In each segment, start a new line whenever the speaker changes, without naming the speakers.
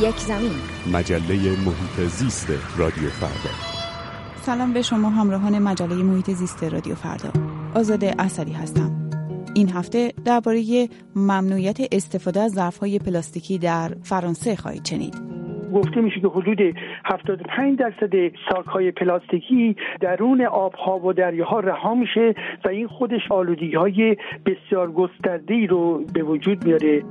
یک زمین.
مجله محیط زیست رادیو فردا.
سلام به شما همراهان مجله محیط زیست رادیو فردا. آزاده اصلی هستم. این هفته درباره ممنوعیت استفاده از ظرفهای پلاستیکی در فرانسه خواهید شنید.
گفته میشه که حدود 75 درصد ساک های پلاستیکی درون آبها و دریاها رها میشه و این خودش آلودگی های بسیار گسترده رو به وجود میاره.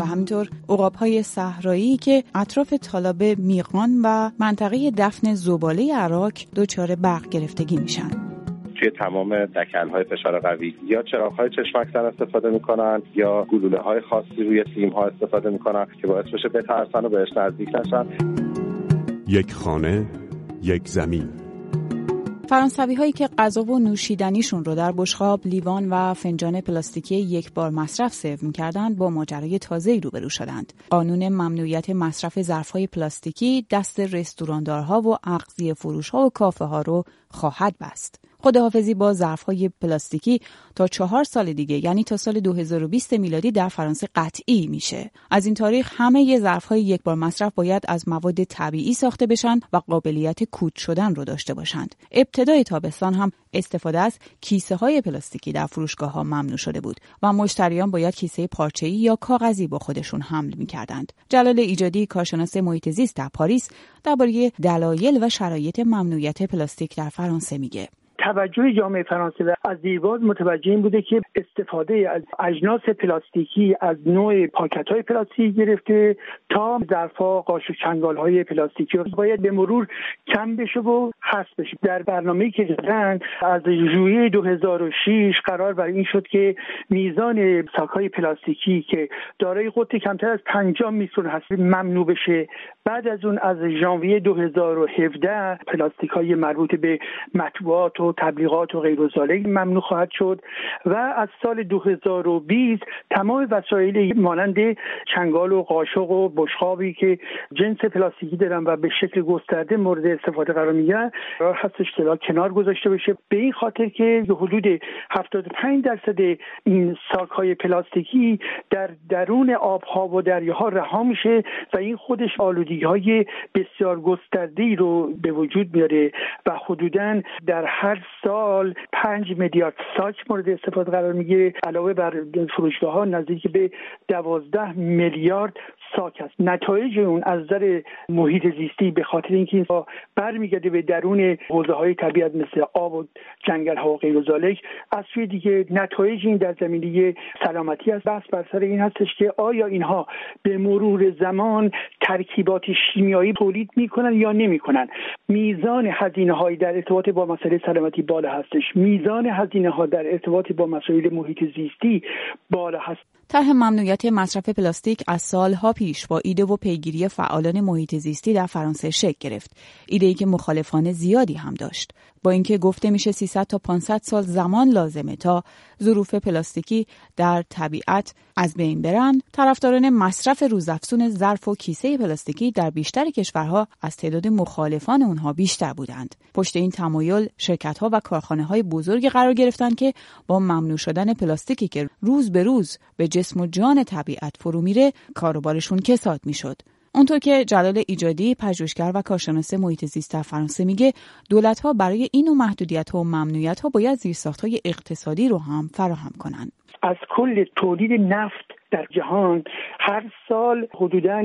و همینطور عقاب های صحرایی که اطراف طالاب میقان و منطقه دفن زباله عراق دچار برق گرفتگی میشن.
توی تمام دکل های فشار قوی یا چراغ های چشمک استفاده می‌کنن یا گلوله های خاصی روی سیم ها استفاده می‌کنن که باعث بشه بترسن و بهش نزدیک نشن.
یک خانه یک زمین.
فرانسوی هایی که غذا و نوشیدنیشون رو در بشخاب، لیوان و فنجان پلاستیکی یک بار مصرف سرو می‌کردند با ماجرای تازه‌ای روبرو شدند. قانون ممنوعیت مصرف ظرفهای پلاستیکی دست رستوراندارها و اغذیه فروشها و کافه ها رو خواهد بست. خداحافظی با ظرفهای پلاستیکی تا چهار سال دیگه یعنی تا سال 2020 میلادی در فرانسه قطعی میشه. از این تاریخ همه ظرفهای یک بار مصرف باید از مواد طبیعی ساخته بشن و قابلیت کود شدن رو داشته باشند. ابتدای تابستان هم استفاده از کیسه های پلاستیکی در فروشگاه ها ممنوع شده بود و مشتریان باید کیسه پارچه‌ای یا کاغذی با خودشون حمل می‌کردند. جلال ایجادی کارشناس محیط زیست در پاریس درباره دلایل و شرایط ممنوعیت پلاستیک در فرانسه میگه.
توجه جامعه فرانسه از دیرباز متوجه این بوده که استفاده از اجناس پلاستیکی از نوع پاکت های پلاستیکی گرفته تا ظرفها قاشق و چنگال های پلاستیکی. باید به مرور کم بشه و حذف بشه. در برنامه‌ای که دادن از ژوئیه 2006 قرار بر این شد که میزان ساک های پلاستیکی که دارای قطر کمتر از 50 میکرون هست ممنوع بشه. بعد از اون از ژانویه 2017 پلاستیک های مربوط به مطبوعات و تبلیغات و غیر ممنوع خواهد شد و از سال 2020 تمام وسایل مانند چنگال و قاشق و بشخابی که جنس پلاستیکی دارن و به شکل گسترده مورد استفاده قرار می‌گیرن قرار هستش که کنار گذاشته بشه. به این خاطر که حدود 75 درصد این ساک های پلاستیکی در درون آبها و دریاها رها میشه و این خودش آلودگی های بسیار گسترده رو به وجود میاره و حدودا در هر سال پنج میلیارد ساک مورد استفاده قرار می‌گیره. علاوه بر فروشگاه ها نزدیک به دوازده میلیارد ساک است. نتایج اون از نظر محیط زیستی به خاطر اینکه این برمیگرده به درون حوزه های طبیعت مثل آب و جنگل ها و غیر از سوی دیگه نتایج این در زمینه سلامتی است. بحث بر سر این هستش که آیا اینها به مرور زمان ترکیبات شیمیایی تولید می‌کنن یا نمی‌کنن؟ میزان هزینه هایی در ارتباط با مسئله سلامتی بالا هستش. میزان هزینه ها در ارتباط با مسائل محیط زیستی بالا هست.
طرح ممنوعیت مصرف پلاستیک از سالها پیش با ایده و پیگیری فعالان محیط زیستی در فرانسه شکل گرفت. ایده ای که مخالفان زیادی هم داشت. با اینکه گفته میشه 300 تا 500 سال زمان لازمه تا ظروف پلاستیکی در طبیعت از بین برن طرفداران مصرف روزافزون ظرف و کیسه پلاستیکی در بیشتر کشورها از تعداد مخالفان اونها بیشتر بودند. پشت این تمایل شرکت ها و کارخانه های بزرگی قرار گرفتند که با ممنوع شدن پلاستیکی که روز به روز به جسم و جان طبیعت فرو میره کاروبارشون کساد می‌شد اونطور که جلال ایجادی پژوهشگر و کارشناس محیط زیست در فرانسه میگه دولت ها برای این و محدودیت ها و ممنوعیت ها باید زیرساخت های اقتصادی رو هم فراهم کنند.
از کل تولید نفت در جهان هر سال حدوداً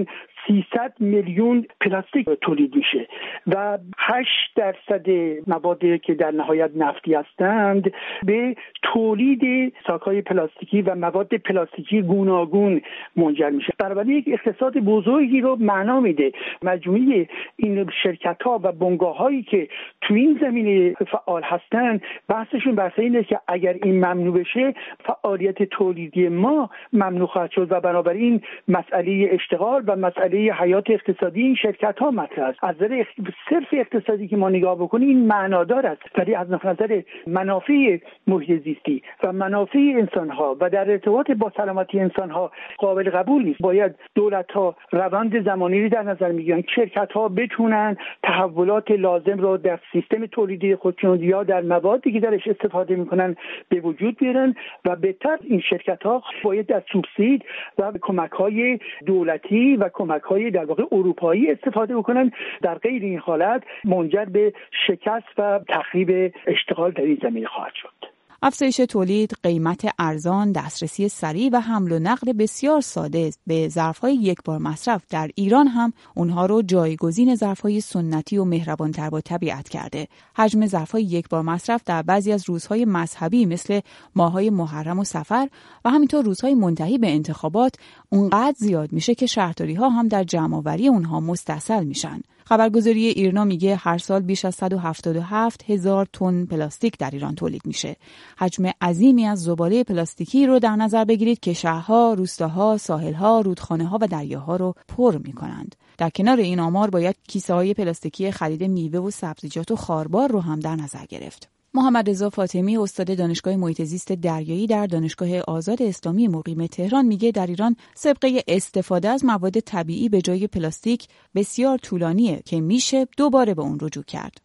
300 میلیون پلاستیک تولید میشه و 8 درصد موادی که در نهایت نفتی هستند به تولید ساکای پلاستیکی و مواد پلاستیکی گوناگون منجر میشه. بنابراین یک اقتصاد بزرگی رو معنا میده. مجموعه این شرکت ها و بنگاه هایی که تو این زمینه فعال هستند بحثشون بر اینه که اگر این ممنوع بشه فعالیت تولیدی ما ممنوع خواهد شد و بنابراین مسئله اشتغال و مسئله حیات اقتصادی این شرکت ها مطرح است. از نظر صرف اقتصادی که ما نگاه بکنیم این معنادار است. ولی از نظر منافع محیط زیستی و منافع انسان ها و در ارتباط با سلامتی انسان ها قابل قبول نیست. باید دولت ها روند زمانی رو در نظر می‌گیرن شرکت ها بتونن تحولات لازم رو در سیستم تولیدی خودشون یا در موادی که درش استفاده می‌کنن به وجود بیارن و بهتر این شرکت ها باید از سوبسید و کمک های دولتی و کمک های در واقع اروپایی استفاده بکنن در غیر این حالت منجر به شکست و تخریب اشتغال در این زمینه خواهد شد.
افزایش تولید، قیمت ارزان، دسترسی سریع و حمل و نقل بسیار ساده به ظرفهای یک بار مصرف در ایران هم اونها رو جایگزین ظرفهای سنتی و مهربانتر با طبیعت کرده. حجم ظرفهای یک بار مصرف در بعضی از روزهای مذهبی مثل ماهای محرم و سفر و همینطور روزهای منتهی به انتخابات اونقدر زیاد میشه که شهرداری ها هم در جمعآوری اونها مستصل میشن. خبرگزاری ایرنا میگه هر سال بیش از 177 هزار تن پلاستیک در ایران تولید میشه. حجم عظیمی از زباله پلاستیکی رو در نظر بگیرید که شهرها، روستاها، ساحلها، رودخانه ها و دریاها رو پر می‌کنند. در کنار این آمار باید کیسه های پلاستیکی خرید میوه و سبزیجات و خاربار رو هم در نظر گرفت. محمد رضا فاطمی استاد دانشگاه محیط زیست دریایی در دانشگاه آزاد اسلامی مقیم تهران میگه در ایران سبقه استفاده از مواد طبیعی به جای پلاستیک بسیار طولانیه که میشه دوباره به اون رجوع کرد.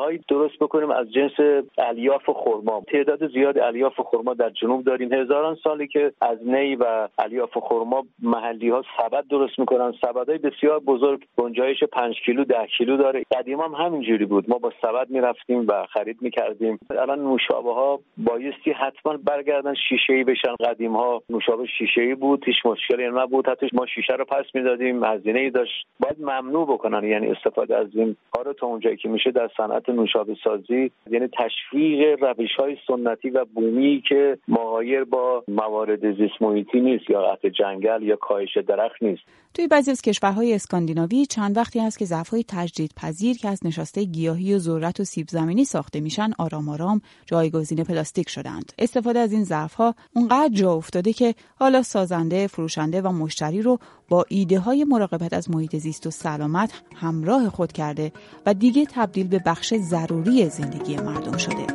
هایی درست بکنیم از جنس الیاف و خرما. تعداد زیاد الیاف و خرما در جنوب داریم. هزاران سالی که از نی و الیاف و خرما محلی ها سبد درست می‌کنن. سبد های بسیار بزرگ گنجایش 5 کیلو ده کیلو داره. قدیم هم همینجوری بود. ما با سبد می‌رفتیم و خرید می‌کردیم. الان نوشابه ها بایستی حتما برگردن شیشه ای بشن. قدیم ها نوشابه شیشه ای بود. هیچ مشکلی نبود. حتی ما شیشه رو پس می‌دادیم. هزینه ای داشت. باید ممنوع بکنن. یعنی استفاده از این کار تا اونجایی که میشه در صنعت نوشابه سازی یعنی تشویق روش های سنتی و بومی که مغایر با موارد زیست محیطی نیست یا قطع جنگل یا کاهش درخت نیست.
توی بعضی از کشورهای اسکاندیناوی چند وقتی هست که تجدید پذیر که از نشاسته گیاهی و ذرت و سیب زمینی ساخته میشن آرام آرام جایگزین پلاستیک شدند. استفاده از این ظرفها اونقدر جا افتاده که حالا سازنده فروشنده و مشتری رو با ایده های مراقبت از محیط زیست و سلامت همراه خود کرده و دیگه تبدیل به بخش ضروری زندگی مردم شده.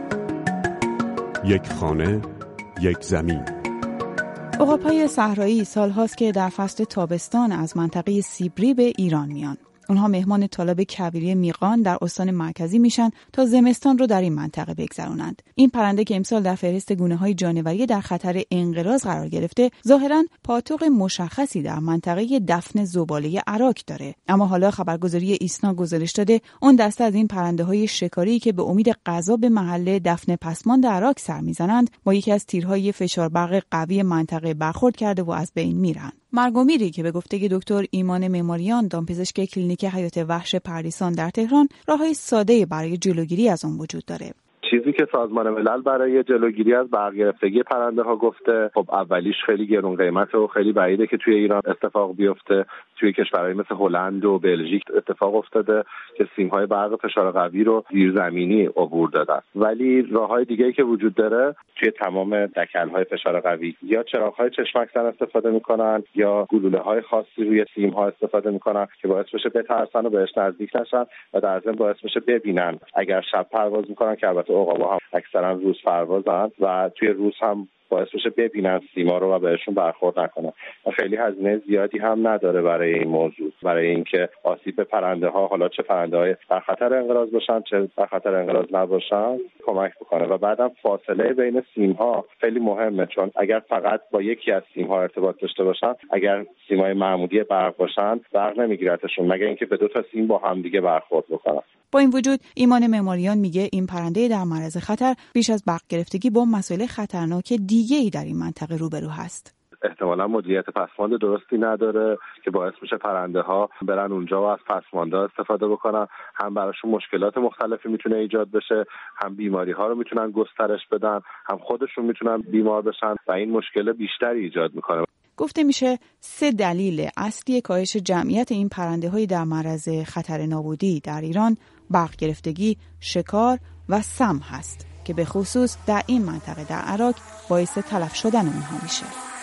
یک خانه یک زمین.
عقاب‌های صحرایی سالهاست که در فصل تابستان از منطقه سیبری به ایران میان. اونها مهمان تالاب کویری میقان در استان مرکزی میشن تا زمستان رو در این منطقه بگذرونند. این پرنده که امسال در فهرست گونه های جانوری در خطر انقراض قرار گرفته ظاهرا پاتوق مشخصی در منطقه دفن زباله اراک داره. اما حالا خبرگزاری ایسنا گزارش داده اون دسته از این پرنده های شکاری که به امید غذا به محل دفن پسماند اراک سر می‌زنند با یکی از تیرهای فشار برق قوی منطقه برخورد کرده و از بین میرن مرگ‌ومیری که به گفته دکتر ایمان مماریان دامپزشک کلینیک حیات وحش پردیسان در تهران راههای ساده برای جلوگیری از آن وجود داره.
چیزی که سازمان ملل برای جلوگیری از برگرفتگی پرنده ها گفته خب اولیش خیلی گرون قیمت و خیلی بعیده که توی ایران اتفاق بیفته. توی کشورهای مثل هلند و بلژیک اتفاق افتاده که سیم های برق فشار قوی رو زیرزمینی عبور دادن. ولی راه های دیگه که وجود داره توی تمام دکل های فشار قوی یا چراغ های چشمک استفاده می‌کنن یا گلوله های خاصی روی سیم ها استفاده می‌کنن که باعث بشه بترسن و بهش نزدیک نشن و در ضمن باعث بشه ببینن. اگر شب پرواز می‌کنن که البته عقابا هم اکثرا روز پروازن و توی روز هم باعث بشه ببینن سیما رو و بهشون برخورد نکنن. و خیلی هزینه زیادی هم نداره برای این موضوع. برای اینکه آسیب پرنده ها حالا چه پرنده های در خطر انقراض باشن چه در خطر انقراض نباشن کمک بکنه. و بعدم فاصله بین سیم ها خیلی مهمه. چون اگر فقط با یکی از سیم ها ارتباط داشته باشن اگر سیم های معمولی برق باشن برق نمیگیرتشون. مگه اینکه به دو تا سیم با هم دیگه برخورد بکنن.
با این وجود ایمان مماریان میگه این پرنده در معرض خطر بیش از برق گرفتگی با مسائل خطرناک دیگه ای در این منطقه روبرو هست.
احتمالا مدیریت پسماند درستی نداره که باعث میشه پرنده ها برن اونجا و از پسمانده استفاده بکنن. هم براشون مشکلات مختلفی می‌تونه ایجاد بشه هم بیماری ها رو می‌تونن گسترش بدن هم خودشون می‌تونن بیمار بشن و این مشکل بیشتری ایجاد می‌کنه.
گفته میشه سه دلیل اصلی کاهش جمعیت این پرنده های در معرض خطر نابودی در ایران برق گرفتگی، شکار و سم هست. که به خصوص در این منطقه در عراق باعث تلف شدن اونها میشه.